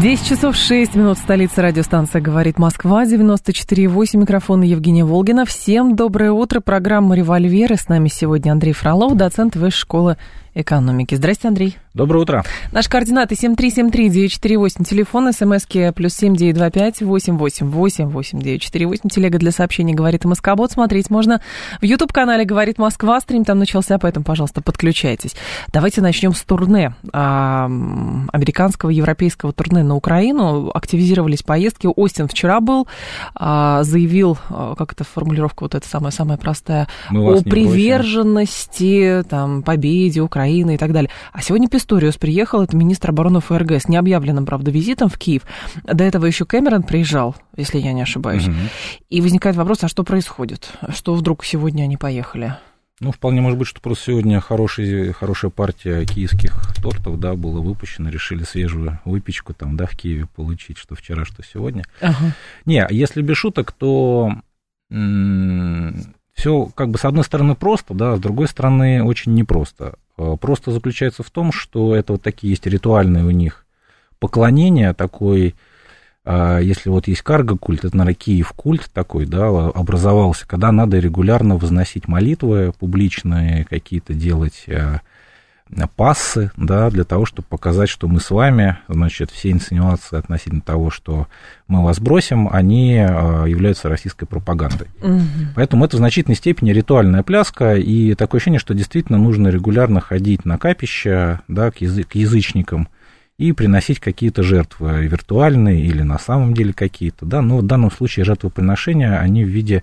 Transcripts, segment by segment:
10 часов 6 минут. Столица радиостанция «Говорит Москва», 94,8, микрофон Евгения Волгина. Всем доброе утро, программа «Револьвер», и с нами сегодня Андрей Фролов, доцент Высшей школы экономики. Здрасте, Андрей. Доброе утро. Наши координаты 7373948, телефон, смски плюс 7925 888 8948, телега для сообщений «Говорит Москобот». Смотреть можно в YouTube-канале «Говорит Москва», стрим там начался, поэтому, пожалуйста, подключайтесь. Давайте начнем с турне, а, американского, европейского турне на Украину. Активизировались поездки. Остин вчера был, а, заявил, а, как это формулировка вот эта самая-самая простая, о приверженности, там, победе Украины Украины и так далее. А сегодня Писториус приехал, это министр обороны ФРГ с необъявленным, правда, визитом в Киев. До этого еще Кэмерон приезжал, если я не ошибаюсь. Угу. И возникает вопрос, а что происходит? Что вдруг сегодня они поехали? Ну, вполне может быть, что просто сегодня хороший, хорошая партия киевских тортов, да, была выпущена, решили свежую выпечку там, да, в Киеве получить, что вчера, что сегодня. Ага. Не, если без шуток, то все как бы с одной стороны просто, да, с другой стороны очень непросто. Э, просто заключается в том, что это вот такие есть ритуальные у них поклонения, такой, э, если вот есть карго-культ, это, наверное, Киев-культ такой, да, образовался, когда надо регулярно возносить молитвы публичные, какие-то делать э, пассы, да, для того, чтобы показать, что мы с вами, значит, все инсинуации относительно того, что мы вас бросим, они а, являются российской пропагандой. Угу. Поэтому это в значительной степени ритуальная пляска, и такое ощущение, что действительно нужно регулярно ходить на капища, да, к, язы- к язычникам, и приносить какие-то жертвы виртуальные или на самом деле какие-то, да, но в данном случае жертвоприношения, они в виде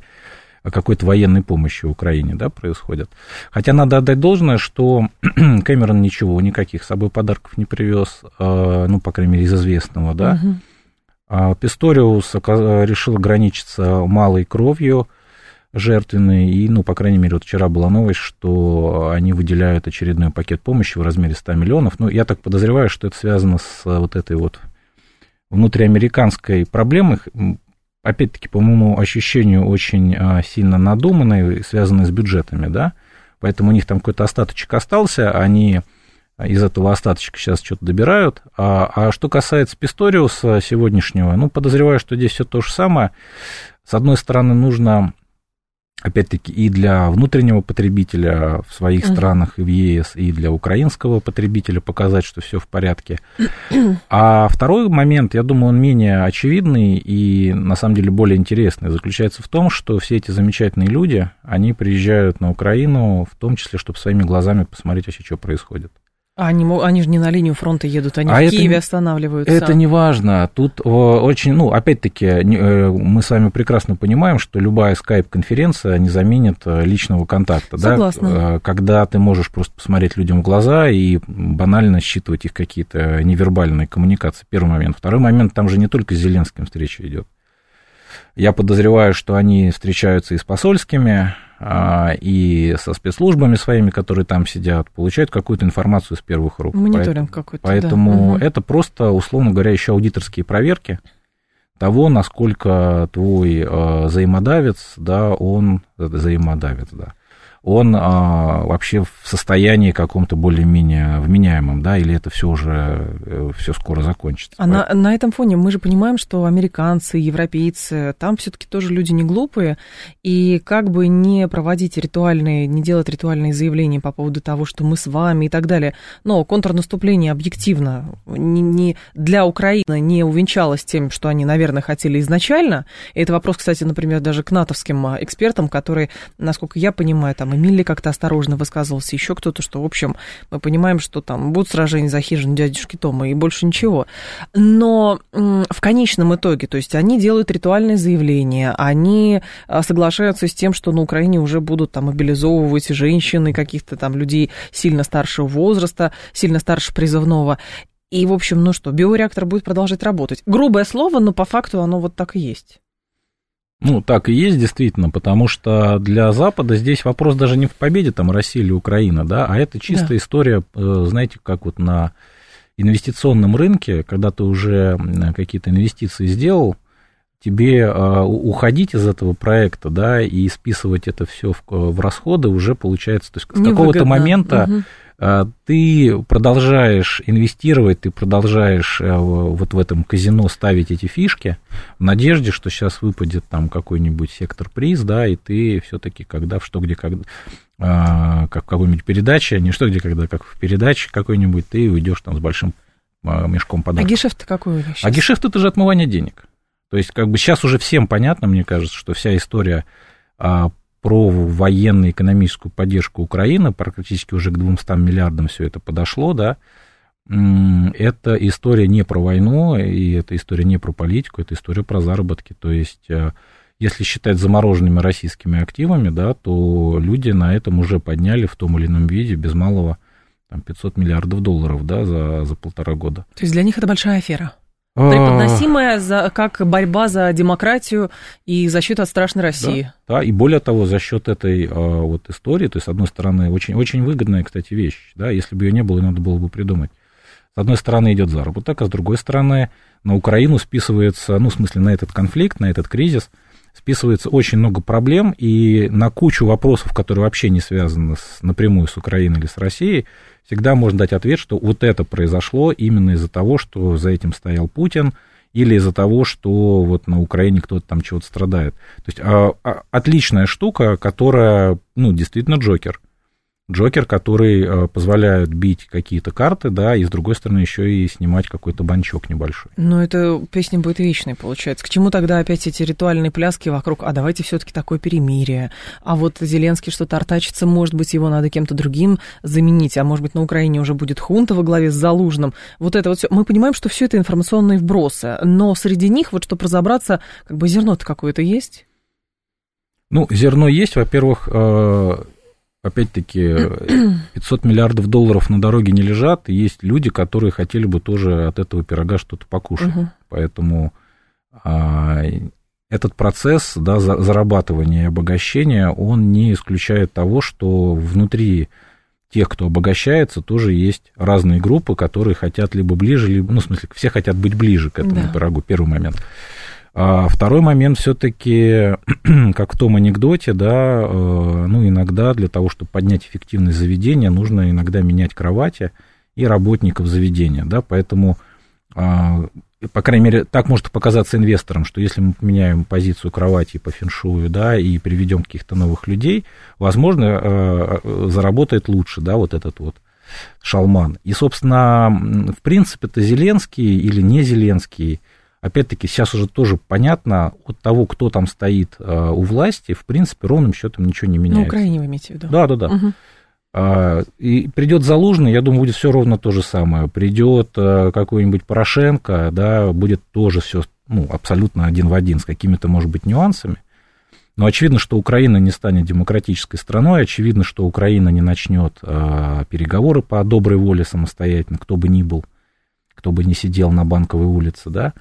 какой-то военной помощи Украине, да, происходят. Хотя надо отдать должное, что Кэмерон ничего, никаких с собой подарков не привез, э, ну, по крайней мере, из известного, да. Угу. Писториус решил ограничиться малой кровью жертвенной, и, ну, по крайней мере, вот вчера была новость, что они выделяют очередной пакет помощи в размере 100 миллионов. Ну, я так подозреваю, что это связано с вот этой вот внутриамериканской проблемой, опять-таки, по моему ощущению, очень а, сильно надуманные, связанные с бюджетами, да, поэтому у них там какой-то остаточек остался, они из этого остаточка сейчас что-то добирают. А, а что касается Писториуса сегодняшнего, ну, подозреваю, что здесь все то же самое. С одной стороны, нужно опять-таки, и для внутреннего потребителя в своих mm. странах и в ЕС, и для украинского потребителя показать, что все в порядке. А второй момент, я думаю, он менее очевидный и, на самом деле, более интересный, заключается в том, что все эти замечательные люди, они приезжают на Украину, в том числе, чтобы своими глазами посмотреть вообще, что происходит. А они, они же не на линию фронта едут, они а в это, Киеве останавливаются. Это не важно. Тут очень, ну, опять-таки, э, мы с вами прекрасно понимаем, что любая скайп-конференция не заменит э, личного контакта. Согласна. Да? Когда ты можешь просто посмотреть людям в глаза и банально считывать их какие-то невербальные коммуникации. Первый момент. Второй момент, там же не только с Зеленским встреча идет. Я подозреваю, что они встречаются и с посольскими, и со спецслужбами своими, которые там сидят, получают какую-то информацию с первых рук. Мониторинг какой-то. Поэтому да. это просто, условно говоря, еще аудиторские проверки того, насколько твой э, взаимодавец, да, он взаимодавец, да, он а, вообще в состоянии каком-то более-менее вменяемом, да, или это все уже, э, все скоро закончится. А на, на этом фоне мы же понимаем, что американцы, европейцы, там все-таки тоже люди не глупые, и как бы не проводить ритуальные, не делать ритуальные заявления по поводу того, что мы с вами и так далее, но контрнаступление объективно не, не для Украины не увенчалось тем, что они, наверное, хотели изначально. И это вопрос, кстати, например, даже к натовским а, экспертам, которые, насколько я понимаю, там там Эмили как-то осторожно высказывался, еще кто-то, что, в общем, мы понимаем, что там будут сражения за хижину дядюшки Тома и больше ничего. Но в конечном итоге, то есть они делают ритуальное заявление, они а, соглашаются с тем, что на Украине уже будут там мобилизовывать женщины, каких-то там людей сильно старшего возраста, сильно старше призывного. И, в общем, ну что, биореактор будет продолжать работать. Грубое слово, но по факту оно вот так и есть. Ну, так и есть, действительно, потому что для Запада здесь вопрос даже не в победе там России или Украина, да, а это чистая да. история, э, знаете, как вот на инвестиционном рынке, когда ты уже какие-то инвестиции сделал, тебе э, уходить из этого проекта, да, и списывать это все в, в расходы уже получается, то есть с какого-то момента угу. Э, ты продолжаешь инвестировать, ты продолжаешь э, вот в этом казино ставить эти фишки в надежде, что сейчас выпадет там какой-нибудь сектор приз, да, и ты все-таки когда в что где когда как в какой-нибудь передаче, не что где когда, как в передаче какой-нибудь, ты уйдешь там с большим э, мешком подарков. А гешефт какой у А гешефт это же отмывание денег. То есть, как бы сейчас уже всем понятно, мне кажется, что вся история а, про военно-экономическую поддержку Украины, практически уже к 200 миллиардам все это подошло, да, это история не про войну, и это история не про политику, это история про заработки. То есть, а, если считать замороженными российскими активами, да, то люди на этом уже подняли в том или ином виде без малого там, 500 миллиардов долларов да, за, за полтора года. То есть для них это большая афера? Преподносимая за, как борьба за демократию и защиту от страшной России. Да, да, и более того, за счет этой а, вот истории, то есть, с одной стороны, очень, очень выгодная, кстати, вещь, да, если бы ее не было, ее надо было бы придумать. С одной стороны идет заработок, а с другой стороны на Украину списывается, ну, в смысле, на этот конфликт, на этот кризис, списывается очень много проблем, и на кучу вопросов, которые вообще не связаны с, напрямую с Украиной или с Россией, всегда можно дать ответ, что вот это произошло именно из-за того, что за этим стоял Путин, или из-за того, что вот на Украине кто-то там чего-то страдает. То есть а, а, отличная штука, которая, ну, действительно Джокер. Джокер, который э, позволяет бить какие-то карты, да, и с другой стороны еще и снимать какой-то банчок небольшой. Но это песня будет вечной, получается. К чему тогда опять эти ритуальные пляски вокруг, а давайте все-таки такое перемирие, а вот Зеленский что-то артачится, может быть, его надо кем-то другим заменить, а может быть, на Украине уже будет хунта во главе с Залужным. Вот это вот все. Мы понимаем, что все это информационные вбросы, но среди них, вот чтобы разобраться, как бы зерно-то какое-то есть? Ну, зерно есть, во-первых, э, опять-таки, 500 миллиардов долларов на дороге не лежат, и есть люди, которые хотели бы тоже от этого пирога что-то покушать. Угу. Поэтому а, этот процесс да, зарабатывания и обогащения, он не исключает того, что внутри тех, кто обогащается, тоже есть разные группы, которые хотят либо ближе, либо, ну, в смысле, все хотят быть ближе к этому да. пирогу, первый момент. А второй момент все-таки, как в том анекдоте, да, э, ну, иногда для того, чтобы поднять эффективность заведения, нужно иногда менять кровати и работников заведения, да, поэтому, а, по крайней мере, так может показаться инвесторам, что если мы поменяем позицию кровати по феншую, да, и приведем каких-то новых людей, возможно, э, э, заработает лучше, да, вот этот вот шалман. И, собственно, в принципе-то Зеленский или не Зеленский, опять-таки, сейчас уже тоже понятно, от того, кто там стоит э, у власти, в принципе, ровным счетом ничего не меняется. На Украине вы имеете в виду? Да, да, да. Угу. И придет Залужный, я думаю, будет все ровно то же самое. Придет э, какой-нибудь Порошенко, да, будет тоже все ну, абсолютно один в один, с какими-то, может быть, нюансами. Но очевидно, что Украина не станет демократической страной, очевидно, что Украина не начнет э, переговоры по доброй воле самостоятельно, кто бы ни был, кто бы ни сидел на банковой улице, да.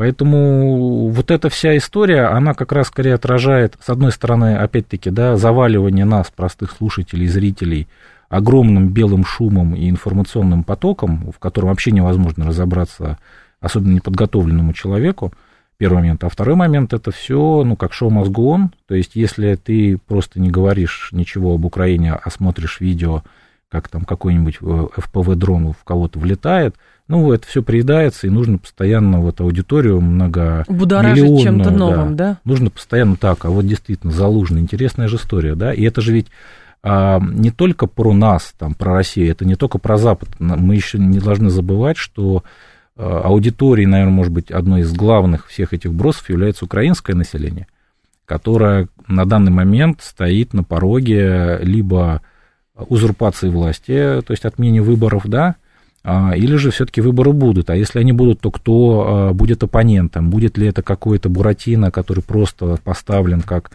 Поэтому вот эта вся история, она как раз скорее отражает, с одной стороны, опять-таки, да, заваливание нас, простых слушателей, зрителей, огромным белым шумом и информационным потоком, в котором вообще невозможно разобраться, особенно неподготовленному человеку, первый момент. А второй момент это все, ну, как шоу мозгу то есть если ты просто не говоришь ничего об Украине, а смотришь видео, как там какой-нибудь э, в кого-то влетает, ну, это все приедается, и нужно постоянно вот аудиторию много Будоражить чем-то новым, да. да? Нужно постоянно так, а вот действительно, Залужный, интересная же история, да, и это же ведь а, не только про нас, там, про Россию, это не только про Запад, мы еще не должны забывать, что а, аудиторией, наверное, может быть, одной из главных всех этих бросов является украинское население, которое на данный момент стоит на пороге либо узурпации власти, то есть отмене выборов, да, а, или же все-таки выборы будут. А если они будут, то кто а, будет оппонентом? Будет ли это какой-то Буратино, который просто поставлен как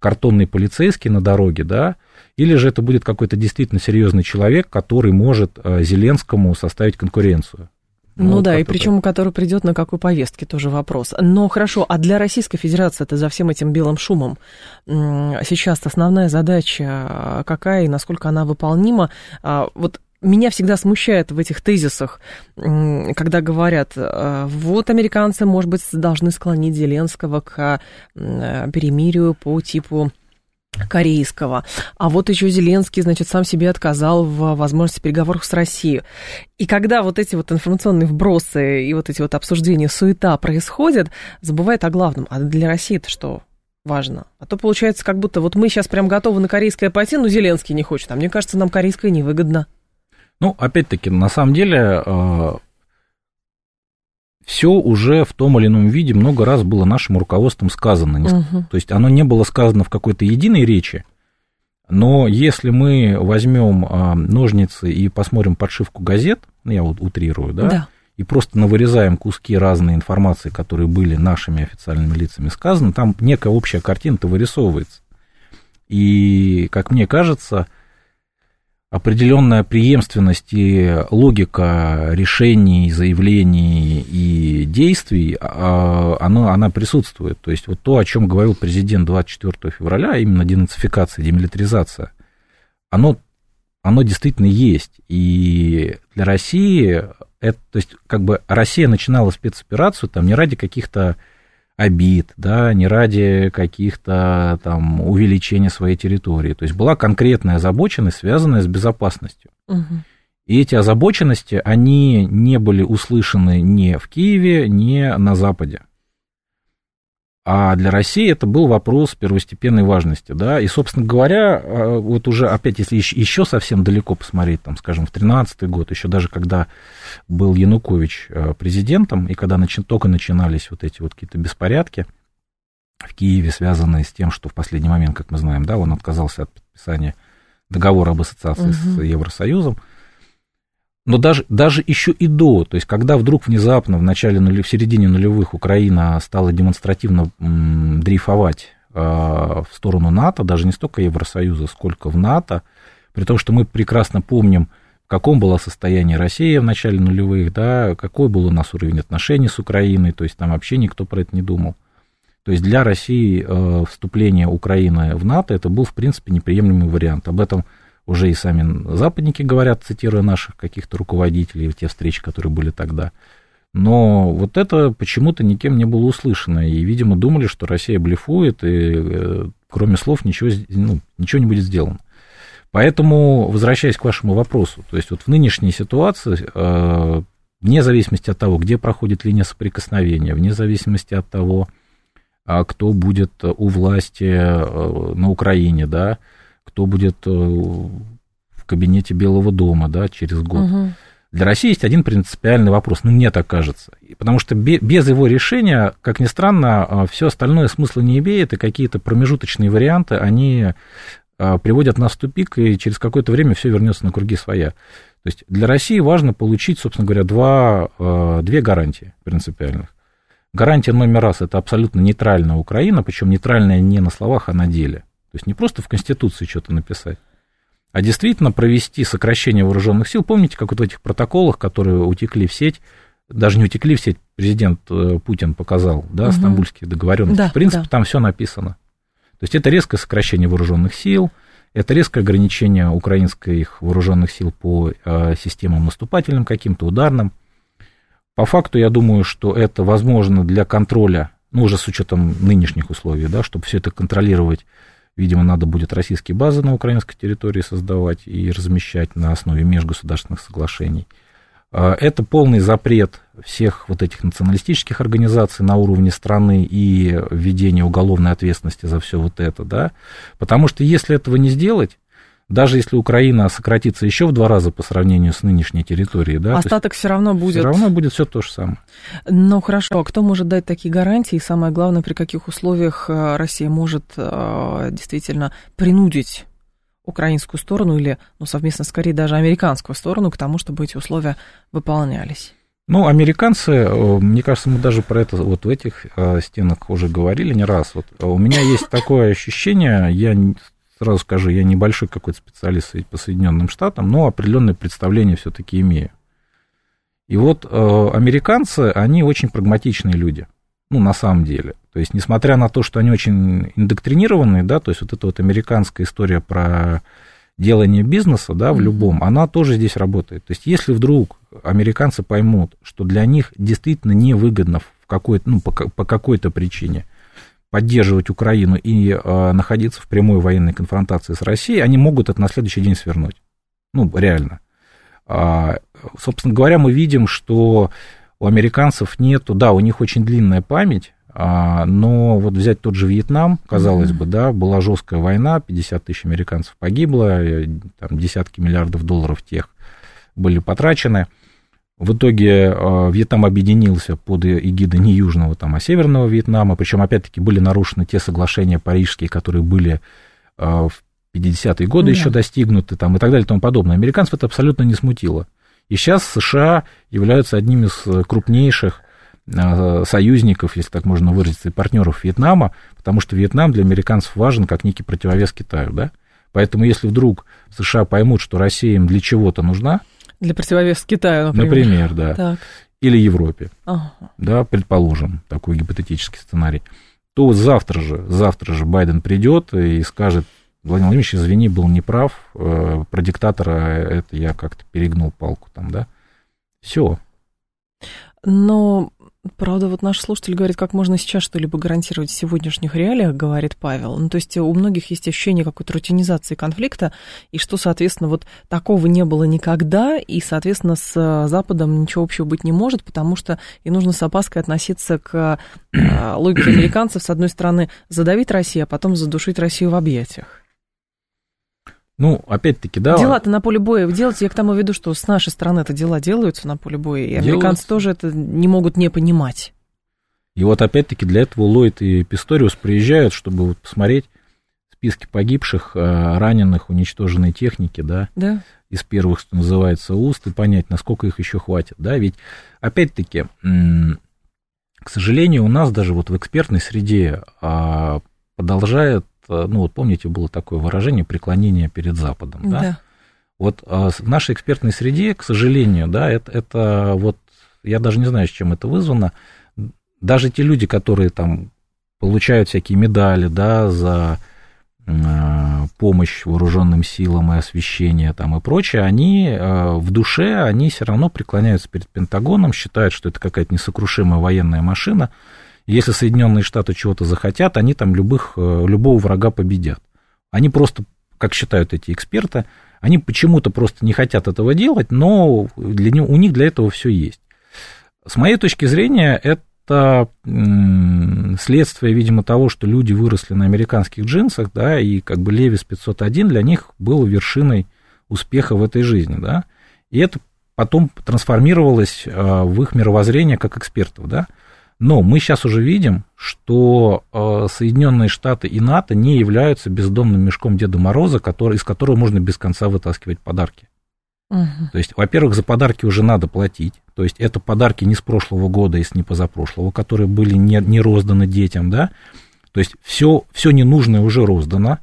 картонный полицейский на дороге, да? Или же это будет какой-то действительно серьезный человек, который может а, Зеленскому составить конкуренцию? Ну, ну да, и причем, так. который придет на какой повестке, тоже вопрос. Но хорошо, а для Российской Федерации это за всем этим белым шумом сейчас основная задача а, какая и насколько она выполнима? А, вот меня всегда смущает в этих тезисах, когда говорят, а, вот американцы, может быть, должны склонить Зеленского к перемирию по типу корейского. А вот еще Зеленский, значит, сам себе отказал в возможности переговоров с Россией. И когда вот эти вот информационные вбросы и вот эти вот обсуждения, суета происходят, забывает о главном. А для России это что? важно. А то получается, как будто вот мы сейчас прям готовы на корейское пойти, но Зеленский не хочет. А мне кажется, нам корейское невыгодно. Ну, опять-таки, на самом деле, э, все уже в том или ином виде много раз было нашим руководством сказано. Угу. То есть оно не было сказано в какой-то единой речи, но если мы возьмем а, ножницы и посмотрим подшивку газет, ну, я вот утрирую, да, да, и просто навырезаем куски разной информации, которые были нашими официальными лицами сказаны, там некая общая картина-то вырисовывается. И, как мне кажется, определенная преемственность и логика решений, заявлений и действий, а, она, она присутствует. То есть вот то, о чем говорил президент 24 февраля, именно денацификация, демилитаризация, оно, оно действительно есть. И для России это, то есть как бы Россия начинала спецоперацию там не ради каких-то обид, да, не ради каких-то там увеличения своей территории. То есть была конкретная озабоченность, связанная с безопасностью. Угу. И эти озабоченности, они не были услышаны ни в Киеве, ни на Западе. А для России это был вопрос первостепенной важности, да, и, собственно говоря, а, вот уже опять, если еще совсем далеко посмотреть, там, скажем, в 2013 год, еще даже когда был Янукович э, президентом, и когда начи, только начинались вот эти вот какие-то беспорядки в Киеве, связанные с тем, что в последний момент, как мы знаем, да, он отказался от подписания договора об ассоциации угу. с Евросоюзом, но даже, даже еще и до, то есть когда вдруг внезапно в начале нулев, в середине нулевых Украина стала демонстративно м, дрейфовать э, в сторону НАТО, даже не столько Евросоюза, сколько в НАТО, при том, что мы прекрасно помним, в каком было состояние России в начале нулевых, да, какой был у нас уровень отношений с Украиной, то есть там вообще никто про это не думал. То есть для России э, вступление Украины в НАТО это был, в принципе, неприемлемый вариант. Об этом уже и сами западники говорят, цитируя наших каких-то руководителей, те встречи, которые были тогда. Но вот это почему-то никем не было услышано. И, видимо, думали, что Россия блефует, и э, кроме слов ничего, ну, ничего не будет сделано. Поэтому, возвращаясь к вашему вопросу, то есть вот в нынешней ситуации, э, вне зависимости от того, где проходит линия соприкосновения, вне зависимости от того, а кто будет у власти э, на Украине, да, кто будет э, в кабинете Белого дома, да, через год. Угу. Для России есть один принципиальный вопрос, ну, мне так кажется. Потому что без его решения, как ни странно, а, все остальное смысла не имеет, и какие-то промежуточные варианты, они а, приводят нас в тупик, и через какое-то время все вернется на круги своя. То есть для России важно получить, собственно говоря, два, две гарантии принципиальных. Гарантия номер раз – это абсолютно нейтральная Украина, причем нейтральная не на словах, а на деле. То есть не просто в Конституции что-то написать, а действительно провести сокращение вооруженных сил. Помните, как вот в этих протоколах, которые утекли в сеть, даже не утекли в сеть, президент э, Путин показал, да, угу. стамбульские договоренности. Да, в принципе, да. там все написано. То есть это резкое сокращение вооруженных сил, это резкое ограничение украинских вооруженных сил по э, системам наступательным каким-то, ударным. По факту, я думаю, что это возможно для контроля, ну, уже с учетом нынешних условий, да, чтобы все это контролировать Видимо, надо будет российские базы на украинской территории создавать и размещать на основе межгосударственных соглашений. А, это полный запрет всех вот этих националистических организаций на уровне страны и введение уголовной ответственности за все вот это, да, потому что если этого не сделать, даже если Украина сократится еще в два раза по сравнению с нынешней территорией, да, остаток все равно будет. Все равно будет все то же самое. Ну хорошо, а кто может дать такие гарантии? И самое главное, при каких условиях э, Россия может э, действительно принудить украинскую сторону или, ну, совместно, скорее, даже американскую сторону к тому, чтобы эти условия выполнялись? Ну, американцы, э, мне кажется, мы даже про это вот в этих стенах уже говорили не раз. Вот у меня есть такое ощущение, я сразу скажу, я небольшой какой-то специалист по Соединенным Штатам, но определенное представление все-таки имею. И вот э, американцы, они очень прагматичные люди, ну, на самом деле. То есть, несмотря на то, что они очень индоктринированные, да, то есть вот эта вот американская история про делание бизнеса, да, в любом, она тоже здесь работает. То есть, если вдруг американцы поймут, что для них действительно невыгодно в какой-то, ну, по, по какой-то причине поддерживать Украину и э, находиться в прямой военной конфронтации с Россией, они могут это на следующий день свернуть. Ну, реально. А, собственно говоря, мы видим, что у американцев нету, да, у них очень длинная память, а, но вот взять тот же Вьетнам, казалось mm-hmm. бы, да, была жесткая война, 50 тысяч американцев погибло, там десятки миллиардов долларов тех были потрачены. В итоге э, Вьетнам объединился под эгидой не Южного, там, а Северного Вьетнама, причем, опять-таки, были нарушены те соглашения парижские, которые были э, в 50-е годы да. еще достигнуты, там, и так далее и тому подобное. Американцев это абсолютно не смутило. И сейчас США являются одним из крупнейших э, союзников, если так можно выразиться, и партнеров Вьетнама, потому что Вьетнам для американцев важен как некий противовес Китаю, да? Поэтому если вдруг США поймут, что Россия им для чего-то нужна, для противовеса Китаю, например. Например, да. Так. Или Европе. Ага. Да, предположим, такой гипотетический сценарий. То вот завтра же, завтра же Байден придет и скажет, Владимир Владимирович, извини, был неправ, э, про диктатора это я как-то перегнул палку там, да. Все. Но Правда, вот наш слушатель говорит, как можно сейчас что-либо гарантировать в сегодняшних реалиях, говорит Павел. Ну, то есть у многих есть ощущение какой-то рутинизации конфликта, и что, соответственно, вот такого не было никогда, и, соответственно, с Западом ничего общего быть не может, потому что и нужно с опаской относиться к а, логике американцев, с одной стороны, задавить Россию, а потом задушить Россию в объятиях. Ну, опять-таки, да. Дела-то на поле боя делать, я к тому веду, что с нашей стороны это дела делаются на поле боя, и американцы делаются. тоже это не могут не понимать. И вот опять-таки для этого Ллойд и Писториус приезжают, чтобы вот посмотреть списки погибших, э, раненых, уничтоженной техники, да, да, из первых, что называется, уст, и понять, насколько их еще хватит, да, ведь опять-таки, к сожалению, у нас даже вот в экспертной среде а, продолжает Э, ну вот помните, было такое выражение преклонение перед Западом, да? да. Вот э, в нашей экспертной среде, к сожалению, да, это, это вот, я даже не знаю, с чем это вызвано, даже те люди, которые там получают всякие медали, да, за э, помощь вооруженным силам и освещение там и прочее, они в душе, они все равно преклоняются перед Пентагоном, считают, что это какая-то несокрушимая военная машина, если Соединенные Штаты чего-то захотят, они там любых, э, любого врага победят. Они просто, как считают эти эксперты, они почему-то просто не хотят этого делать, но для у них для этого все есть. С моей точки зрения, это следствие, видимо, того, что люди выросли на американских джинсах, да, и как бы Левис 501 для них был вершиной успеха в этой жизни, да, и это потом трансформировалось э, в их мировоззрение как экспертов, да. Но мы сейчас уже видим, что э, Соединенные Штаты и НАТО не являются бездомным мешком Деда Мороза, который, из которого можно без конца вытаскивать подарки. Угу. То есть, во-первых, за подарки уже надо платить. То есть, это подарки не с прошлого года и с не позапрошлого, которые были не, не розданы детям, да. То есть, все, все ненужное уже роздано.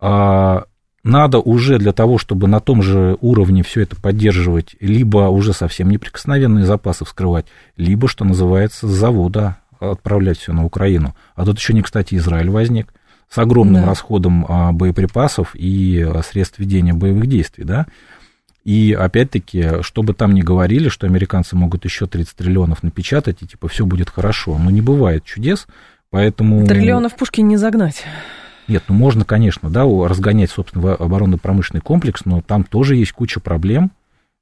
А, надо уже для того, чтобы на том же уровне все это поддерживать, либо уже совсем неприкосновенные запасы вскрывать, либо, что называется, с завода отправлять все на Украину. А тут еще не, кстати, Израиль возник с огромным да. расходом а, боеприпасов и а, средств ведения боевых действий, да. И опять-таки, что бы там ни говорили, что американцы могут еще 30 триллионов напечатать, и типа все будет хорошо. Но не бывает чудес, поэтому... Триллионов пушки не загнать. Нет, ну можно, конечно, да, разгонять, собственно, оборонно-промышленный комплекс, но там тоже есть куча проблем,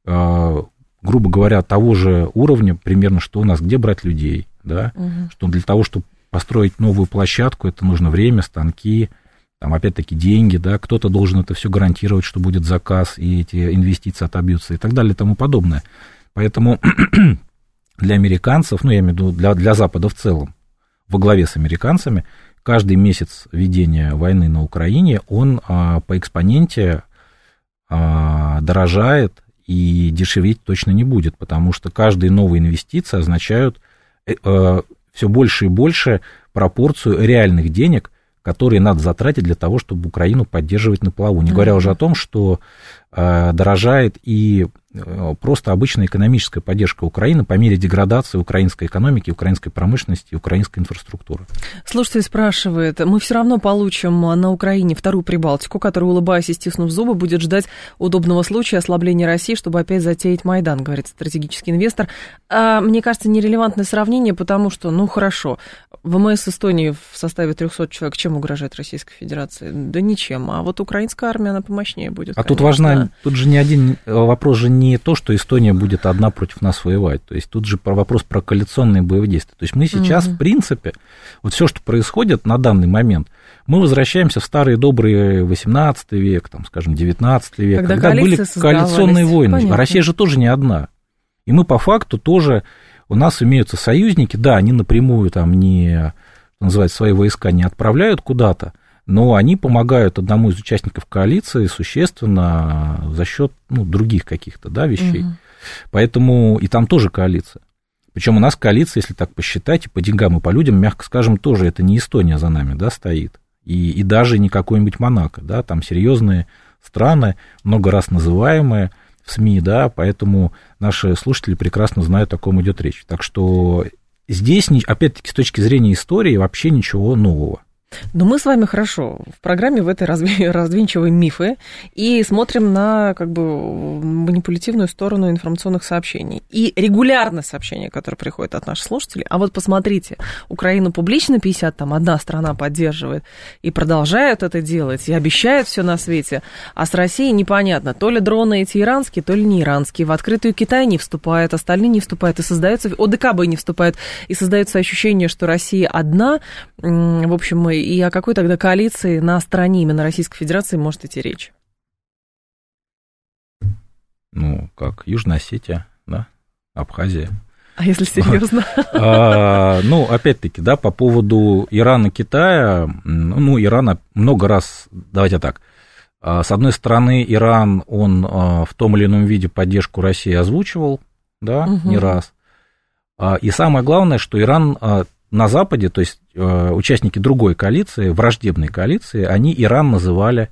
э, грубо говоря, того же уровня примерно, что у нас, где брать людей, да, угу. что для того, чтобы построить новую площадку, это нужно время, станки, там, опять-таки, деньги, да, кто-то должен это все гарантировать, что будет заказ, и эти инвестиции отобьются, и так далее, и тому подобное. Поэтому для американцев, ну, я имею в виду для, для Запада в целом, во главе с американцами, каждый месяц ведения войны на Украине, он а, по экспоненте а, дорожает и дешеветь точно не будет, потому что каждые новые инвестиции означают э, э, все больше и больше пропорцию реальных денег, которые надо затратить для того, чтобы Украину поддерживать на плаву. Не говоря уже о том, что дорожает и Э, просто обычная экономическая поддержка Украины по мере деградации украинской экономики, украинской промышленности украинской инфраструктуры. Слушатель спрашивает, мы все равно получим на Украине вторую Прибалтику, которая, улыбаясь и стиснув зубы, будет ждать удобного случая ослабления России, чтобы опять затеять Майдан, говорит стратегический инвестор. А, мне кажется, нерелевантное сравнение, потому что, ну хорошо, ВМС Эстонии в составе 300 человек чем угрожает Российской Федерации? Да ничем. А вот украинская армия, она помощнее будет. А конечно. тут важна, тут же не один вопрос же не то, что Эстония будет одна против нас воевать. То есть тут же про вопрос про коалиционные боевые действия. То есть мы сейчас, угу. в принципе, вот все, что происходит на данный момент, мы возвращаемся в старые добрые 18 век, там, скажем, 19 век, когда, когда были коалиционные войны. Понятно. Россия же тоже не одна. И мы по факту тоже, у нас имеются союзники, да, они напрямую там не, называется, свои войска не отправляют куда-то, но они помогают одному из участников коалиции существенно за счет ну, других каких-то да, вещей. Угу. Поэтому и там тоже коалиция. Причем у нас коалиция, если так посчитать, и по деньгам, и по людям, мягко скажем, тоже это не Эстония за нами да, стоит. И, и даже не какой-нибудь Монако, да, там серьезные страны, много раз называемые в СМИ, да, поэтому наши слушатели прекрасно знают, о ком идет речь. Так что здесь, опять-таки, с точки зрения истории, вообще ничего нового. Но мы с вами хорошо в программе в этой раздвинчиваем мифы и смотрим на как бы манипулятивную сторону информационных сообщений. И регулярно сообщения, которые приходят от наших слушателей. А вот посмотрите, Украину публично 50, там одна страна поддерживает и продолжают это делать, и обещают все на свете. А с Россией непонятно, то ли дроны эти иранские, то ли не иранские. В открытую Китай не вступает, остальные не вступают. И создается, ОДКБ не вступает. И создается ощущение, что Россия одна. В общем, мы и о какой тогда коалиции на стороне именно Российской Федерации может идти речь? Ну, как Южная Осетия, да, Абхазия. А если серьезно? А, ну, опять-таки, да, по поводу Ирана, Китая, ну, Ирана много раз, давайте так, а, с одной стороны, Иран, он а, в том или ином виде поддержку России озвучивал, да, угу. не раз. А, и самое главное, что Иран на Западе, то есть э, участники другой коалиции, враждебной коалиции, они Иран называли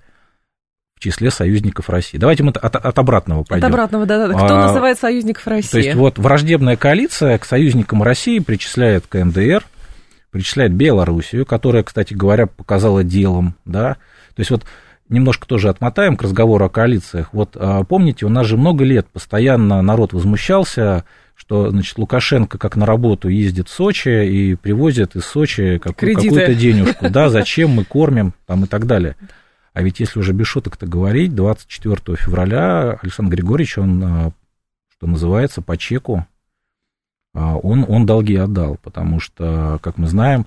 в числе союзников России. Давайте мы от, от обратного пойдем. От обратного, да-да. Кто а, называет союзников России? То есть вот враждебная коалиция к союзникам России причисляет КНДР, причисляет Белоруссию, которая, кстати говоря, показала делом, да. То есть вот немножко тоже отмотаем к разговору о коалициях. Вот а, помните, у нас же много лет постоянно народ возмущался что, значит, Лукашенко как на работу ездит в Сочи и привозит из Сочи какую- какую-то денежку, да, зачем мы кормим, там и так далее. А ведь если уже без шуток-то говорить, 24 февраля Александр Григорьевич, он, а, что называется, по чеку, а, он, он долги отдал, потому что, как мы знаем,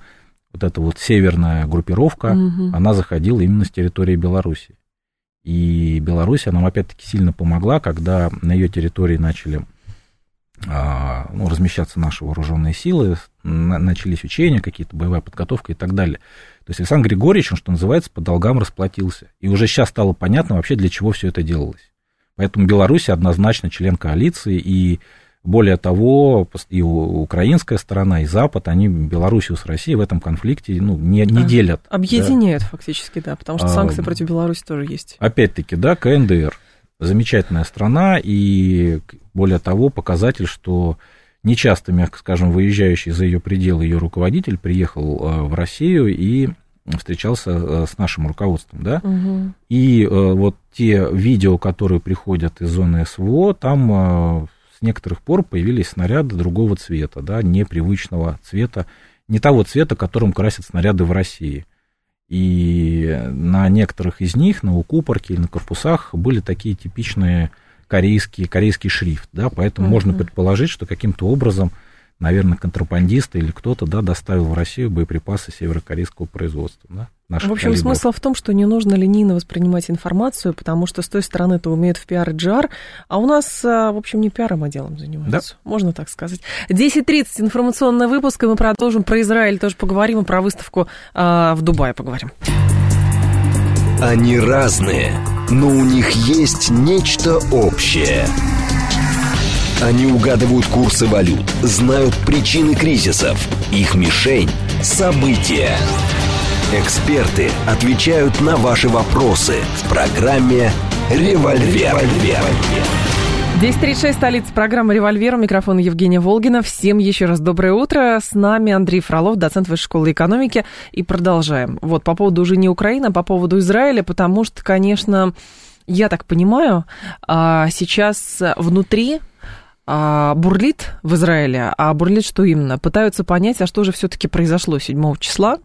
вот эта вот северная группировка, угу. она заходила именно с территории Беларуси. И Беларусь, нам опять-таки сильно помогла, когда на ее территории начали ну, размещаться наши вооруженные силы, начались учения, какие-то боевая подготовка и так далее. То есть Александр Григорьевич, он, что называется, по долгам расплатился. И уже сейчас стало понятно вообще, для чего все это делалось. Поэтому Беларусь однозначно член коалиции, и более того, и украинская сторона, и Запад, они Белоруссию с Россией в этом конфликте ну, не, не делят. Объединяют да. фактически, да, потому что санкции а, против Беларуси тоже есть. Опять-таки, да, КНДР замечательная страна, и более того, показатель, что нечасто, мягко скажем, выезжающий за ее пределы ее руководитель приехал э, в Россию и встречался э, с нашим руководством, да, угу. и э, вот те видео, которые приходят из зоны СВО, там с некоторых пор появились снаряды другого цвета, да, непривычного цвета, не того цвета, которым красят снаряды в России. И на некоторых из них, на укупорке или на корпусах, были такие типичные корейские, корейский шрифт, да, поэтому uh-huh. можно предположить, что каким-то образом, наверное, контрабандисты или кто-то, да, доставил в Россию боеприпасы северокорейского производства, да. В общем, калибров. смысл в том, что не нужно линейно воспринимать информацию, потому что с той стороны это умеют в пиар и джар, а у нас, а, в общем, не пиаром, а делом занимаются. Да. Можно так сказать. 10.30 информационный выпуск, и мы продолжим про Израиль, тоже поговорим, и про выставку а, в Дубае поговорим. Они разные, но у них есть нечто общее. Они угадывают курсы валют, знают причины кризисов. Их мишень – события. Эксперты отвечают на ваши вопросы в программе Револьвер. 10.36, столица программы «Револьвер». У микрофона Евгения Волгина. Всем еще раз доброе утро. С нами Андрей Фролов, доцент Высшей школы экономики. И продолжаем. Вот по поводу уже не Украины, а по поводу Израиля, потому что, конечно, я так понимаю, а, сейчас внутри а, бурлит в Израиле, а бурлит что именно? Пытаются понять, а что же все-таки произошло 7 числа,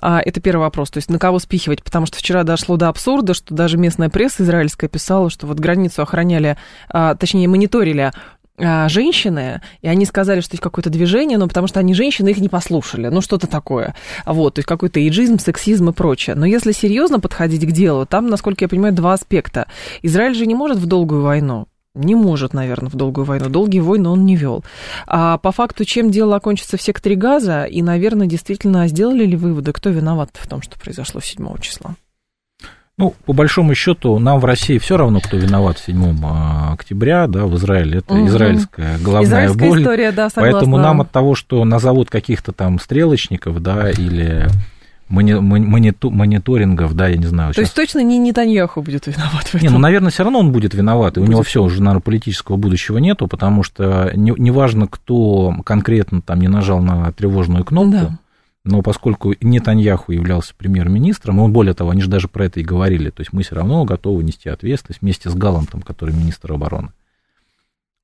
это первый вопрос. То есть на кого спихивать? Потому что вчера дошло до абсурда, что даже местная пресса израильская писала, что вот границу охраняли, а, точнее, мониторили а, женщины, и они сказали, что есть какое-то движение, но потому что они женщины, их не послушали, ну что-то такое. Вот, то есть какой-то иджизм, сексизм и прочее. Но если серьезно подходить к делу, там, насколько я понимаю, два аспекта. Израиль же не может в долгую войну не может, наверное, в долгую войну. Долгие войны он не вел. А по факту, чем дело окончится в секторе газа, и, наверное, действительно сделали ли выводы, кто виноват в том, что произошло 7 числа? Ну, по большому счету, нам в России все равно, кто виноват 7 а, октября, да, в Израиле. Это угу. израильская головная Израильская боль. история, да, согласна. Поэтому нам от того, что назовут каких-то там стрелочников, да, или мониторингов, да, я не знаю. То сейчас... есть точно не Нетаньяху будет виноват в этом? Не, ну, наверное, все равно он будет виноват, и будет. у него все, уже, наверное, политического будущего нету, потому что неважно, не кто конкретно там не нажал на тревожную кнопку, да. но поскольку Нетаньяху являлся премьер-министром, он, более того, они же даже про это и говорили, то есть мы все равно готовы нести ответственность вместе с Галантом, который министр обороны.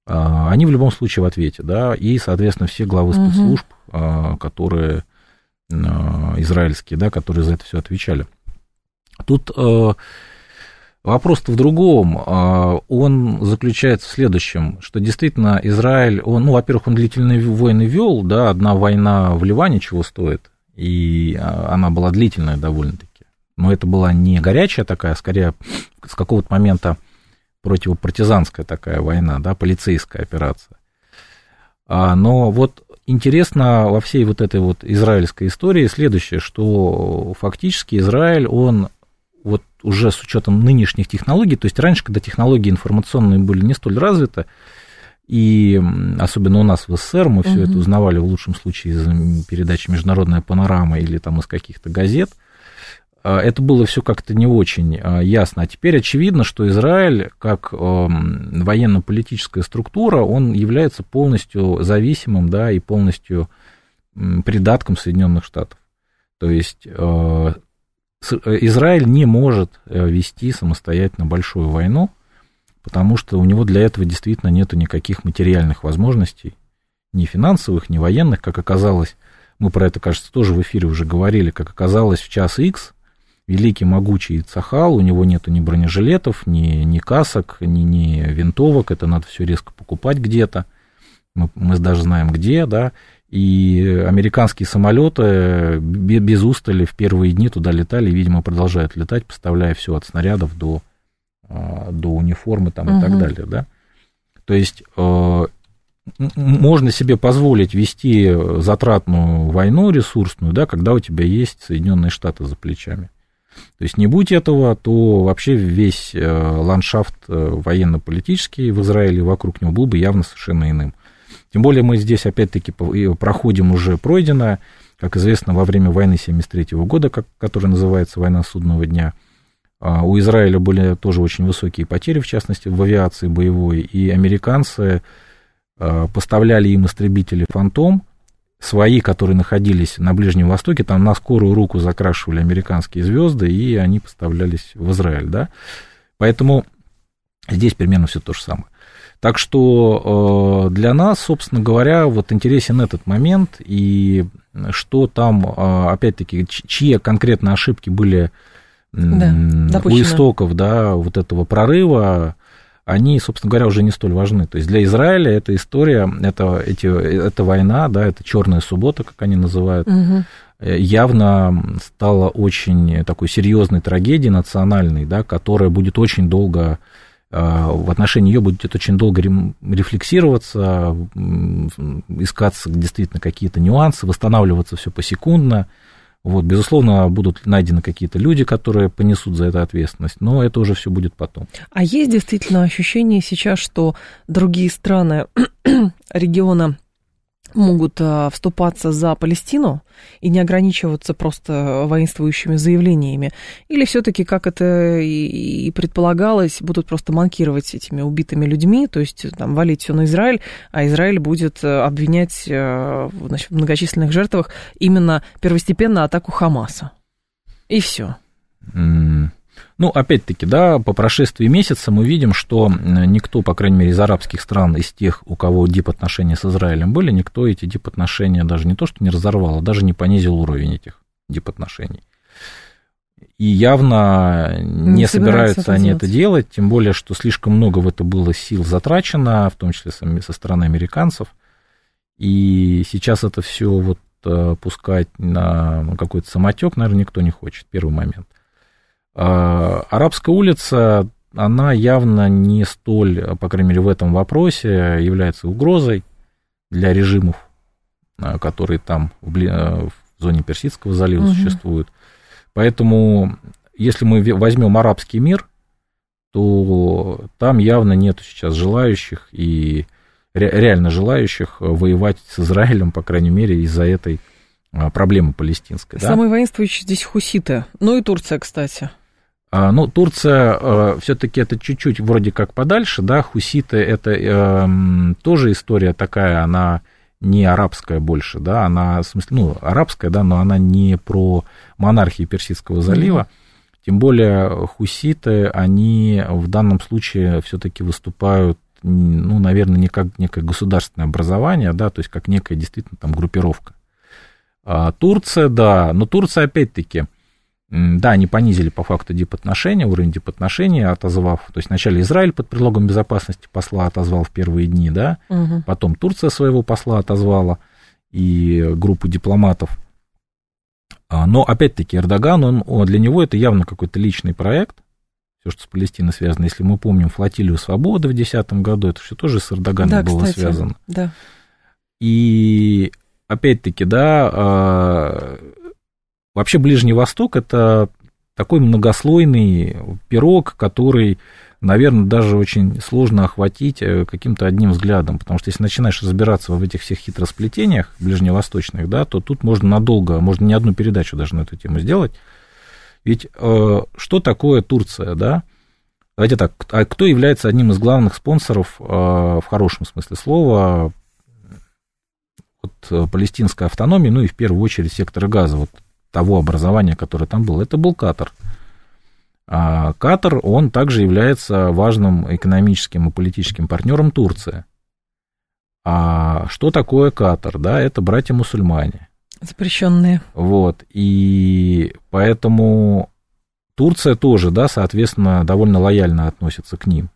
А, они в любом случае в ответе, да, и, соответственно, все главы спецслужб, угу. которые израильские, да, которые за это все отвечали. Тут э, вопрос-то в другом. Э, он заключается в следующем, что действительно Израиль, он, ну, во-первых, он длительные войны вел, да, одна война в Ливане чего стоит, и она была длительная довольно-таки. Но это была не горячая такая, а скорее с какого-то момента противопартизанская такая война, да, полицейская операция. Но вот интересно во всей вот этой вот израильской истории следующее, что фактически Израиль, он вот уже с учетом нынешних технологий, то есть раньше, когда технологии информационные были не столь развиты, и особенно у нас в СССР мы все угу. это узнавали в лучшем случае из передачи «Международная панорама» или там из каких-то газет, это было все как-то не очень а, ясно. А теперь очевидно, что Израиль, как эм, военно-политическая структура, он является полностью зависимым, да, и полностью придатком Соединенных Штатов. То есть э, э, Израиль не может э, вести самостоятельно большую войну, потому что у него для этого действительно нет никаких материальных возможностей, ни финансовых, ни военных, как оказалось. Мы про это, кажется, тоже в эфире уже говорили, как оказалось в час X – великий, могучий Цахал, у него нету ни бронежилетов, ни, ни касок, ни, ни винтовок, это надо все резко покупать где-то, мы, мы даже знаем где, да, и американские самолеты без устали в первые дни туда летали, и, видимо, продолжают летать, поставляя все от снарядов до, а, до униформы там, угу. и так далее, да. То есть э, можно себе позволить вести затратную войну ресурсную, да, когда у тебя есть Соединенные Штаты за плечами. То есть не будь этого, то вообще весь э, ландшафт э, военно-политический в Израиле вокруг него был бы явно совершенно иным. Тем более мы здесь опять-таки проходим уже пройденное, как известно, во время войны 73 года, как, которая называется «Война судного дня», а, у Израиля были тоже очень высокие потери, в частности, в авиации боевой, и американцы э, поставляли им истребители «Фантом», свои, которые находились на Ближнем Востоке, там на скорую руку закрашивали американские звезды, и они поставлялись в Израиль, да. Поэтому здесь примерно все то же самое. Так что э, для нас, собственно говоря, вот интересен этот момент, и что там, э, опять-таки, чьи конкретно ошибки были да, у истоков, да, вот этого прорыва, они, собственно говоря, уже не столь важны. То есть для Израиля эта история, это, эти, эта война, да, это черная суббота, как они называют, угу. явно стала очень такой серьезной трагедией национальной, да, которая будет очень долго э, в отношении ее будет очень долго рефлексироваться, искаться действительно какие-то нюансы, восстанавливаться все посекундно. Вот, безусловно, будут найдены какие-то люди, которые понесут за это ответственность, но это уже все будет потом. А есть действительно ощущение сейчас, что другие страны региона могут а, вступаться за Палестину и не ограничиваться просто воинствующими заявлениями, или все-таки, как это и предполагалось, будут просто манкировать этими убитыми людьми, то есть там валить все на Израиль, а Израиль будет э, обвинять э, значит, в многочисленных жертвах именно первостепенно атаку Хамаса. И все. Ну, опять-таки, да, по прошествии месяца мы видим, что никто, по крайней мере, из арабских стран, из тех, у кого дип-отношения с Израилем были, никто эти дип-отношения даже не то, что не разорвал, а даже не понизил уровень этих дип-отношений. И явно не, не собираются, собираются они делать. это делать, тем более, что слишком много в это было сил затрачено, в том числе со стороны американцев. И сейчас это все вот э, пускать на какой-то самотек, наверное, никто не хочет, первый момент. А, арабская улица, она явно не столь, по крайней мере, в этом вопросе является угрозой для режимов, а, которые там в, э, в зоне Персидского залива угу. существуют. Поэтому, если мы возьмем арабский мир, то там явно нет сейчас желающих и реально желающих воевать с Израилем, по крайней мере, из-за этой а, проблемы палестинской. Самые да? воинствующие здесь хуситы. Ну и Турция, кстати. А, ну, Турция э, все-таки это чуть-чуть вроде как подальше, да, хуситы это э, тоже история такая, она не арабская больше, да, она, в смысле, ну, арабская, да, но она не про монархии Персидского залива. Тем более хуситы, они в данном случае все-таки выступают, ну, наверное, не как некое государственное образование, да, то есть как некая действительно там группировка. А Турция, да, но Турция опять-таки, да, они понизили по факту дипотношения, уровень дипотношения, отозвав, то есть вначале Израиль под предлогом безопасности посла отозвал в первые дни, да, угу. потом Турция своего посла отозвала и группу дипломатов. А, но опять-таки Эрдоган, он, для него это явно какой-то личный проект, все, что с Палестиной связано. Если мы помним флотилию свободы в 2010 году, это все тоже с Эрдоганом да, было кстати, связано. Да. И опять-таки, да, а, Вообще Ближний Восток это такой многослойный пирог, который, наверное, даже очень сложно охватить э, каким-то одним взглядом, потому что если начинаешь разбираться в этих всех хитросплетениях ближневосточных, да, то тут можно надолго, можно не одну передачу даже на эту тему сделать. Ведь э, что такое Турция, да? Давайте так, а кто является одним из главных спонсоров, э, в хорошем смысле слова, вот, э, палестинской автономии, ну и в первую очередь сектора газа. Вот того образования, которое там было, это был Катар. А Катар, он также является важным экономическим и политическим партнером Турции. А что такое Катар? Да, это братья-мусульмане. Запрещенные. Вот, и поэтому Турция тоже, да, соответственно, довольно лояльно относится к ним.